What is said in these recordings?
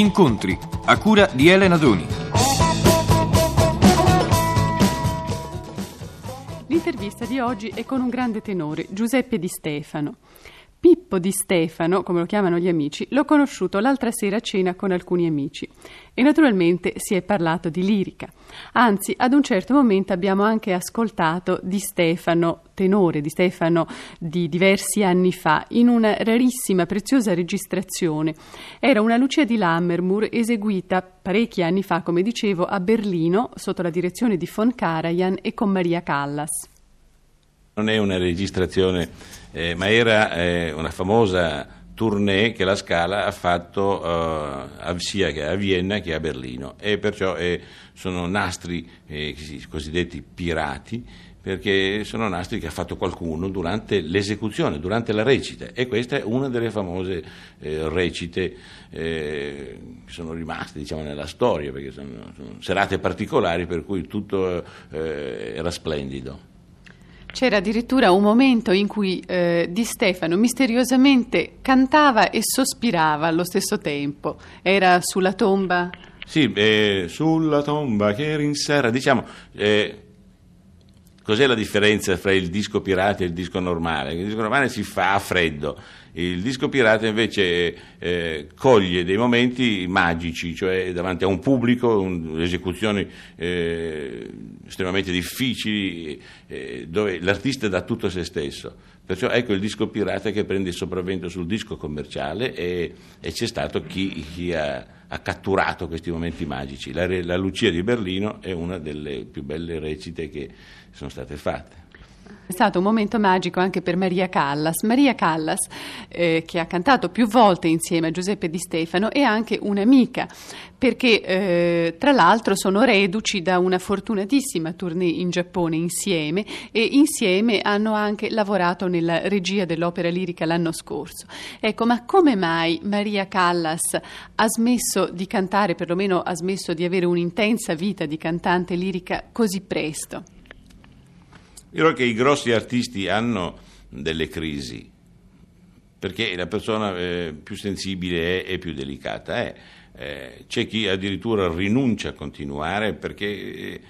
Incontri a cura di Elena Doni. L'intervista di oggi è con un grande tenore, Giuseppe Di Stefano. Pippo Di Stefano, come lo chiamano gli amici, l'ho conosciuto l'altra sera a cena con alcuni amici e naturalmente si è parlato di lirica. Anzi, ad un certo momento abbiamo anche ascoltato Di Stefano, tenore Di Stefano di diversi anni fa, in una rarissima, preziosa registrazione. Era una Lucia di Lammermoor eseguita parecchi anni fa, come dicevo, a Berlino sotto la direzione di von Karajan e con Maria Callas. Non è una registrazione, eh, ma era eh, una famosa tournée che la Scala ha fatto eh, sia a Vienna che a Berlino e perciò eh, sono nastri eh, cosiddetti pirati perché sono nastri che ha fatto qualcuno durante l'esecuzione, durante la recita e questa è una delle famose eh, recite eh, che sono rimaste diciamo, nella storia perché sono, sono, serate particolari per cui tutto eh, era splendido. C'era addirittura un momento in cui eh, Di Stefano misteriosamente cantava e sospirava allo stesso tempo. Era sulla tomba? Sì, eh, sulla tomba che rinserra. Diciamo, eh, cos'è la differenza fra il disco pirata e il disco normale? Il disco normale si fa a freddo il disco pirata invece eh, coglie dei momenti magici, cioè davanti a un pubblico, un, esecuzioni eh, estremamente difficili, eh, dove l'artista dà tutto a se stesso. Perciò ecco il disco pirata che prende il sopravvento sul disco commerciale e, e c'è stato chi, chi ha, ha, catturato questi momenti magici. La, la Lucia di Berlino è una delle più belle recite che sono state fatte. È stato un momento magico anche per Maria Callas. Maria Callas, eh, che ha cantato più volte insieme a Giuseppe Di Stefano, è anche un'amica, perché eh, tra l'altro sono reduci da una fortunatissima tournée in Giappone insieme e insieme hanno anche lavorato nella regia dell'opera lirica l'anno scorso. Ecco, ma come mai Maria Callas ha smesso di cantare, perlomeno ha smesso di avere un'intensa vita di cantante lirica così presto? Credo che i grossi artisti hanno delle crisi, perché la persona eh, più sensibile è, e più delicata è. Eh, c'è chi addirittura rinuncia a continuare perché eh,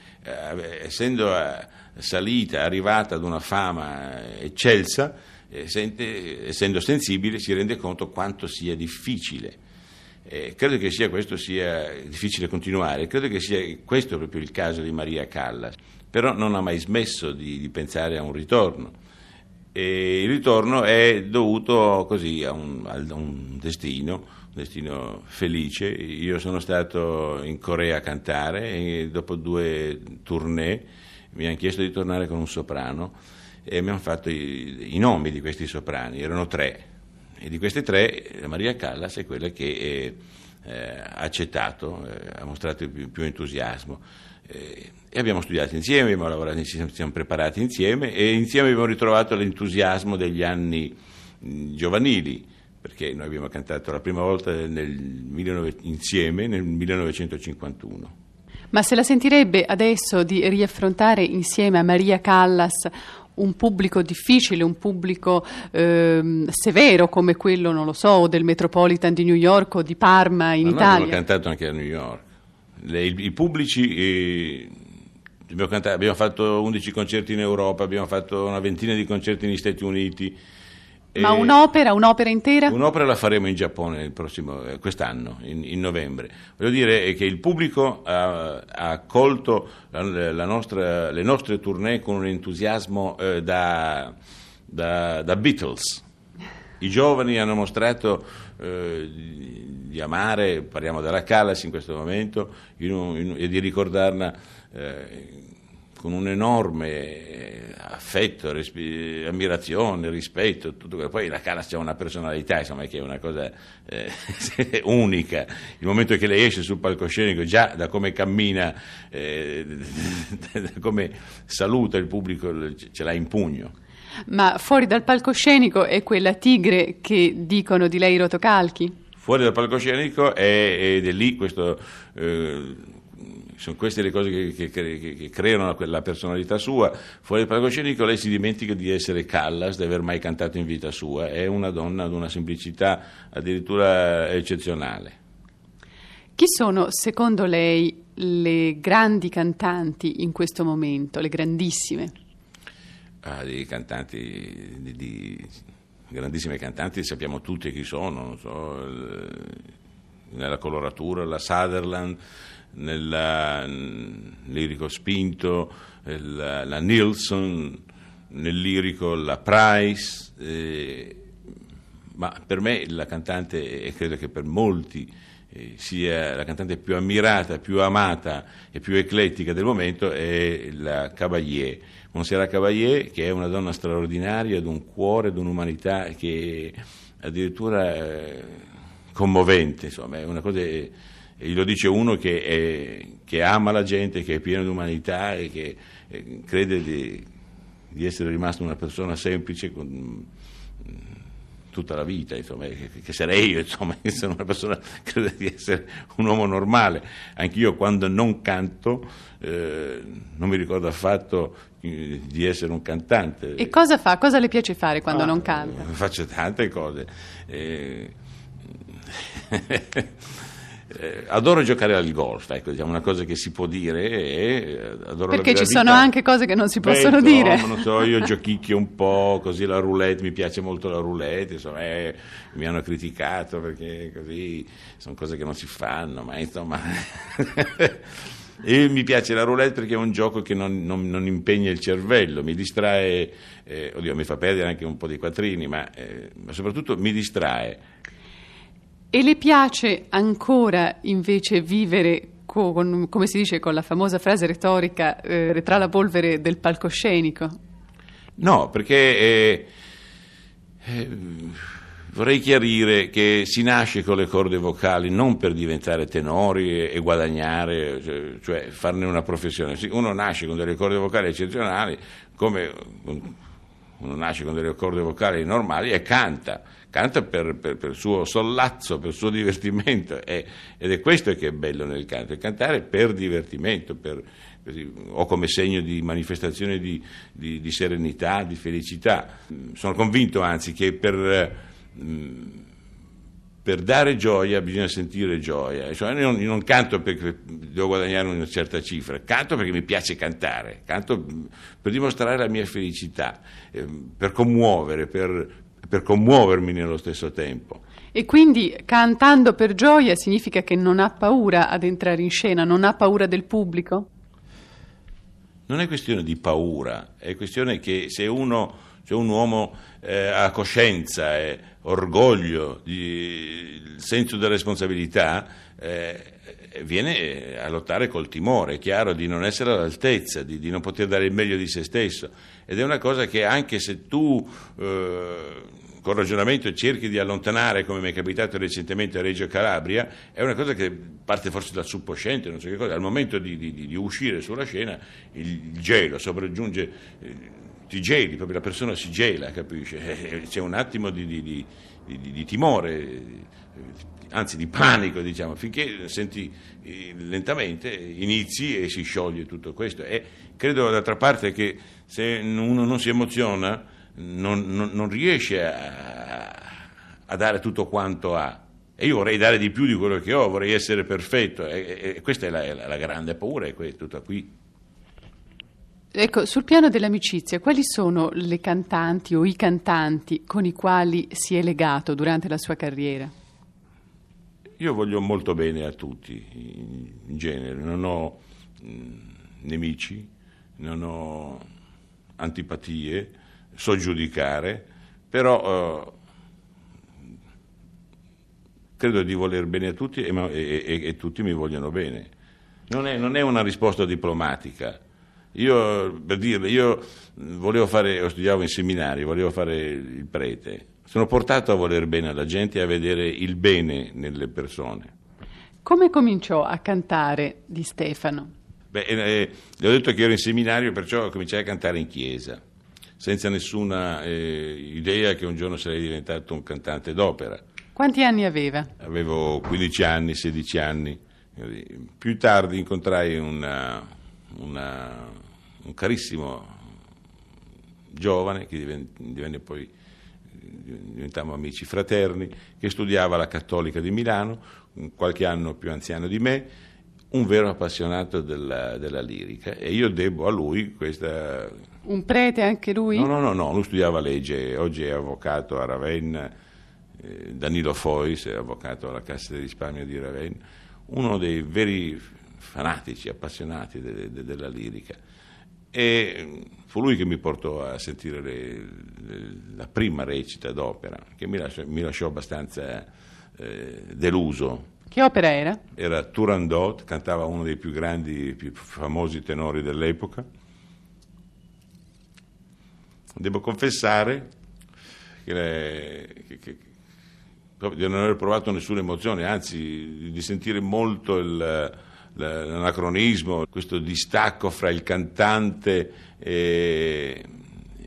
essendo eh, salita, arrivata ad una fama eccelsa, eh, sente, essendo sensibile si rende conto quanto sia difficile. Eh, credo che sia questo sia difficile continuare, credo che sia questo proprio il caso di Maria Callas però non ha mai smesso di, di pensare a un ritorno. E il ritorno è dovuto così a un, a un destino, un destino felice. Io sono stato in Corea a cantare e dopo due tournée mi hanno chiesto di tornare con un soprano e mi hanno fatto i, i nomi di questi soprani, erano tre. E di questi tre Maria Callas è quella che ha eh, accettato, eh, ha mostrato più, più entusiasmo. Eh, e abbiamo studiato insieme, abbiamo lavorato insieme, ci siamo preparati insieme e insieme abbiamo ritrovato l'entusiasmo degli anni mh, giovanili, perché noi abbiamo cantato la prima volta nel, insieme nel 1951. Ma se la sentirebbe adesso di riaffrontare insieme a Maria Callas un pubblico difficile, un pubblico eh, severo come quello, non lo so, del Metropolitan di New York o di Parma in Ma Italia? Noi abbiamo cantato anche a New York. Le, i, i, pubblici eh, abbiamo, cantato, abbiamo, fatto 11 concerti in Europa, abbiamo fatto una ventina di concerti negli Stati Uniti. Ma un'opera, un'opera intera? Un'opera la faremo in Giappone prossimo, eh, quest'anno, in, in, novembre. Voglio dire che il pubblico ha, ha accolto la, la nostra, le nostre tournée con un entusiasmo eh, da, da, da Beatles. I giovani hanno mostrato eh, di amare, parliamo della Callas in questo momento, in un, in, e di ricordarla eh, con un enorme eh, affetto, respi- ammirazione, rispetto, tutto quello. Poi la Callas ha una personalità, insomma, che è una cosa eh, unica. Il momento che lei esce sul palcoscenico, già da come cammina, eh, da come saluta il pubblico, ce l'ha in pugno. Ma fuori dal palcoscenico è quella tigre che dicono di lei rotocalchi? Fuori dal palcoscenico è, ed è lì questo... Eh, sono queste le cose che, che, che, che, creano la personalità sua. Fuori dal palcoscenico lei si dimentica di essere Callas, di aver mai cantato in vita sua. È una donna di una semplicità addirittura eccezionale. Chi sono, secondo lei, le grandi cantanti in questo momento, le grandissime? Ah, di cantanti, di, di grandissime cantanti sappiamo tutti chi sono, non so, nella coloratura la Sutherland, nel lirico spinto, la, la Nilsson, nel lirico la Price, eh, ma per me la cantante, e credo che per molti eh, sia la cantante più ammirata, più amata e più eclettica del momento, è la Cavalier. Montserrat Cavalier, che è una donna straordinaria, di un cuore, di un'umanità che addirittura è commovente, insomma, è una cosa e glielo dice uno che, è, che, ama la gente, che è pieno di umanità e che eh, crede di, di, essere rimasto una persona semplice con, mm, tutta la vita, insomma, che, che, sarei io, insomma, che sono una persona, credo di essere un uomo normale. Anch'io quando non canto eh, non mi ricordo affatto eh, di essere un cantante. E cosa fa? Cosa le piace fare quando ah, non canta? Faccio tante cose. Eh, eh, adoro giocare al golf, ecco, diciamo una cosa che si può dire. E adoro Perché ci sono anche cose che non si possono Beh, dire. No, non so, io giochicchio un po', così la roulette, mi piace molto la roulette, insomma, eh, mi hanno criticato perché così sono cose che non si fanno, ma insomma... e mi piace la roulette perché è un gioco che non, non, non impegna il cervello, mi distrae, eh, oddio, mi fa perdere anche un po' di quattrini, ma, eh, ma soprattutto mi distrae e le piace ancora invece vivere con, come si dice con la famosa frase retorica eh, tra la polvere del palcoscenico? No, perché eh, eh, vorrei chiarire che si nasce con le corde vocali non per diventare tenori e, e guadagnare, cioè, cioè, farne una professione. Uno nasce con delle corde vocali eccezionali come uno nasce con delle corde vocali normali e canta, canta per, per, per il suo sollazzo, per il suo divertimento e, ed è questo che è bello nel canto, è cantare per divertimento, per, o come segno di manifestazione di, di, di, serenità, di felicità. Sono convinto anzi che per... Mh, per dare gioia bisogna sentire gioia. Cioè, io, non, io, non, canto perché devo guadagnare una certa cifra, canto perché mi piace cantare, canto per dimostrare la mia felicità, eh, per commuovere, per, per commuovermi nello stesso tempo. E quindi cantando per gioia significa che non ha paura ad entrare in scena, non ha paura del pubblico? Non è questione di paura, è questione che se uno se un uomo eh, ha coscienza, eh, orgoglio, di, senso di responsabilità, eh, viene a lottare col timore, è chiaro, di non essere all'altezza, di, di, non poter dare il meglio di se stesso. Ed è una cosa che anche se tu con ragionamento cerchi di allontanare, come mi è capitato recentemente a Reggio Calabria, è una cosa che parte forse dal subconsciente, non so che cosa, al momento di, di, di uscire sulla scena il gelo sopraggiunge eh, ti geli, proprio la persona si gela, capisci? Eh, eh, c'è un attimo di, di timore, eh, anzi di panico, diciamo, finché senti lentamente inizi e si scioglie tutto questo. E credo d'altra parte che se uno non si emoziona non, non, non riesce a, a, dare tutto quanto ha. E io vorrei dare di più di quello che ho, vorrei essere perfetto. E, e questa è la, la, la grande paura, è tutta qui. Ecco, sul piano dell'amicizia, quali sono le cantanti o i cantanti con i quali si è legato durante la sua carriera? Io voglio molto bene a tutti, in genere, non ho mh, nemici, non ho antipatie, so giudicare, però eh, credo di voler bene a tutti e, e, e, e tutti mi vogliono bene. Non è, non è una risposta diplomatica io, per dirle, io volevo fare, studiavo in seminario, volevo fare il prete. Sono portato a voler bene alla gente e a vedere il bene nelle persone. Come cominciò a cantare di Stefano? Beh, eh, le ho detto che ero in seminario, perciò cominciai a cantare in chiesa, senza nessuna eh, idea che un giorno sarei diventato un cantante d'opera. Quanti anni aveva? Avevo 15 anni, 16 anni. Più tardi incontrai una, una, un carissimo giovane che divenne, poi diventammo amici fraterni, che studiava alla Cattolica di Milano, qualche anno più anziano di me, un vero appassionato della, della lirica e io devo a lui questa... Un prete anche lui? No, no, no, no, lui studiava legge, oggi è avvocato a Ravenna, eh, Danilo Fois è avvocato alla Cassa di risparmio di Ravenna, uno dei veri fanatici, appassionati de, de, della lirica. E fu lui che mi portò a sentire le, le, la prima recita d'opera, che mi lasciò, mi lasciò abbastanza eh, deluso. Che opera era? Era Turandot, cantava uno dei più grandi, più famosi tenori dell'epoca. Devo confessare che, le, che, che di non aver provato nessuna emozione, anzi di sentire molto il, l'anacronismo, questo distacco fra il cantante e,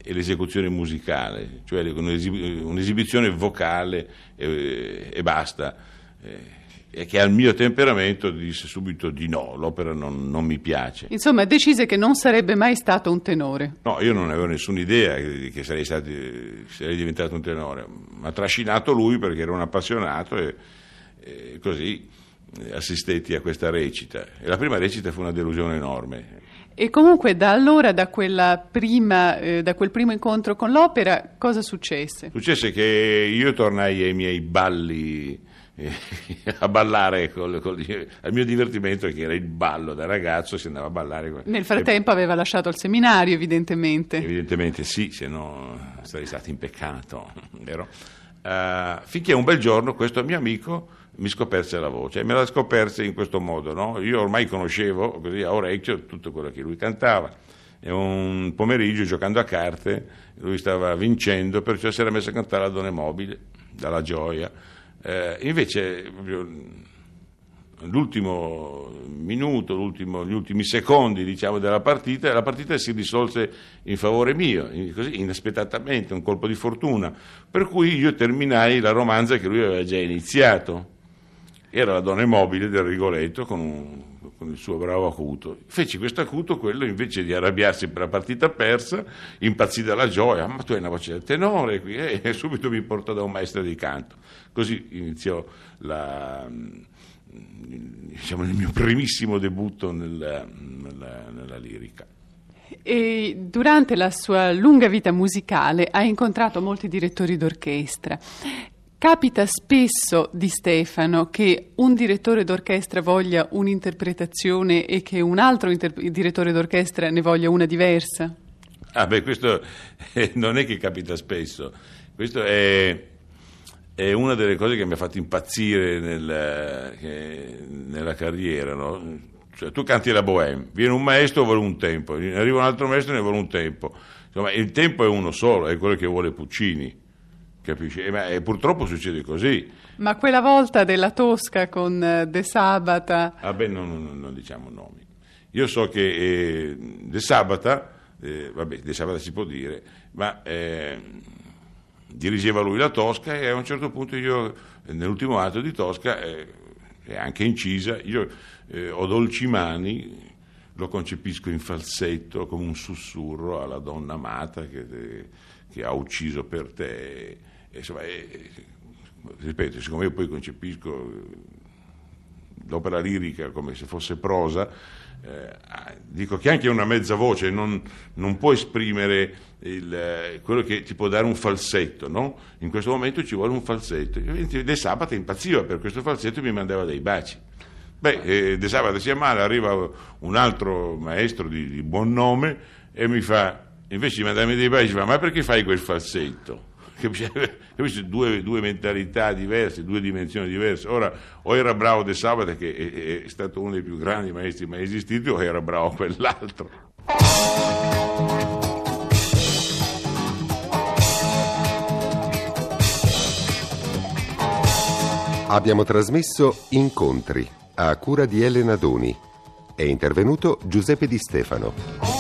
e l'esecuzione musicale, cioè un'esibizione vocale e, e basta. E che al mio temperamento disse subito di no, l'opera non, non, mi piace. Insomma, decise che non sarebbe mai stato un tenore. No, io non avevo nessuna idea che sarei, stato, sarei diventato un tenore, mi ha trascinato lui perché era un appassionato e, e così assistetti a questa recita. E la prima recita fu una delusione enorme. E comunque da allora, da, prima, eh, da quel primo incontro con l'opera, cosa successe? Successe che io tornai ai miei balli a ballare col, col, il mio divertimento che era il ballo da ragazzo si andava a ballare nel frattempo e, aveva lasciato il seminario evidentemente evidentemente sì se no sarei stato in peccato vero? Uh, finché un bel giorno questo mio amico mi scoperse la voce e me la scoperse in questo modo no? io ormai conoscevo così a orecchio tutto quello che lui cantava e un pomeriggio giocando a carte lui stava vincendo perciò si era messo a cantare la Donna Mobile dalla gioia eh, invece, l'ultimo minuto, l'ultimo, gli ultimi secondi diciamo, della partita, la partita si risolse in favore mio, così inaspettatamente, un colpo di fortuna, per cui io terminai la romanza che lui aveva già iniziato. Era la donna immobile del Rigoletto con, un, con il suo bravo acuto. Feci questo acuto, quello invece di arrabbiarsi per la partita persa, impazzì dalla gioia, ma tu hai una voce da tenore qui, eh? e subito mi portò da un maestro di canto. Così iniziò la, diciamo, il mio primissimo debutto nella, nella, nella lirica. E durante la sua lunga vita musicale ha incontrato molti direttori d'orchestra. Capita spesso di Stefano che un direttore d'orchestra voglia un'interpretazione e che un altro inter- direttore d'orchestra ne voglia una diversa? Ah, beh, questo non è che capita spesso, questo è è una delle cose che mi ha fatto impazzire nel, che, nella carriera. No? Cioè, tu canti la Bohème, viene un maestro, vuole un tempo, arriva un altro maestro, ne vuole un tempo. Insomma, il tempo è uno solo, è quello che vuole Puccini. Capisci? E, ma, e purtroppo succede così. Ma quella volta della Tosca con uh, De Sabata. Ah, beh, non, non, non, diciamo nomi. Io so che eh, De Sabata, eh, vabbè, De Sabata si può dire, ma. Eh, dirigeva lui la Tosca e a un certo punto io nell'ultimo atto di Tosca eh, è anche incisa io eh, ho dolci mani lo concepisco in falsetto come un sussurro alla donna amata che, che ha ucciso per te insomma, e, ripeto siccome io poi concepisco l'opera lirica come se fosse prosa eh, dico che anche una mezza voce non, non può esprimere il, eh, quello che ti può dare un falsetto, no? In questo momento ci vuole un falsetto. De Sabata impazziva per questo falsetto e mi mandava dei baci. Beh, eh, De Sabata sia male, arriva un altro maestro di, di buon nome e mi fa, invece di mandarmi dei baci, fa, ma perché fai quel falsetto? Capisci? Due, due, mentalità diverse, due dimensioni diverse. Ora, o era bravo De Sabata, che è, è, stato uno dei più grandi maestri mai esistiti, o era bravo quell'altro. Abbiamo trasmesso Incontri a cura di Elena Doni. È intervenuto Giuseppe Di Stefano.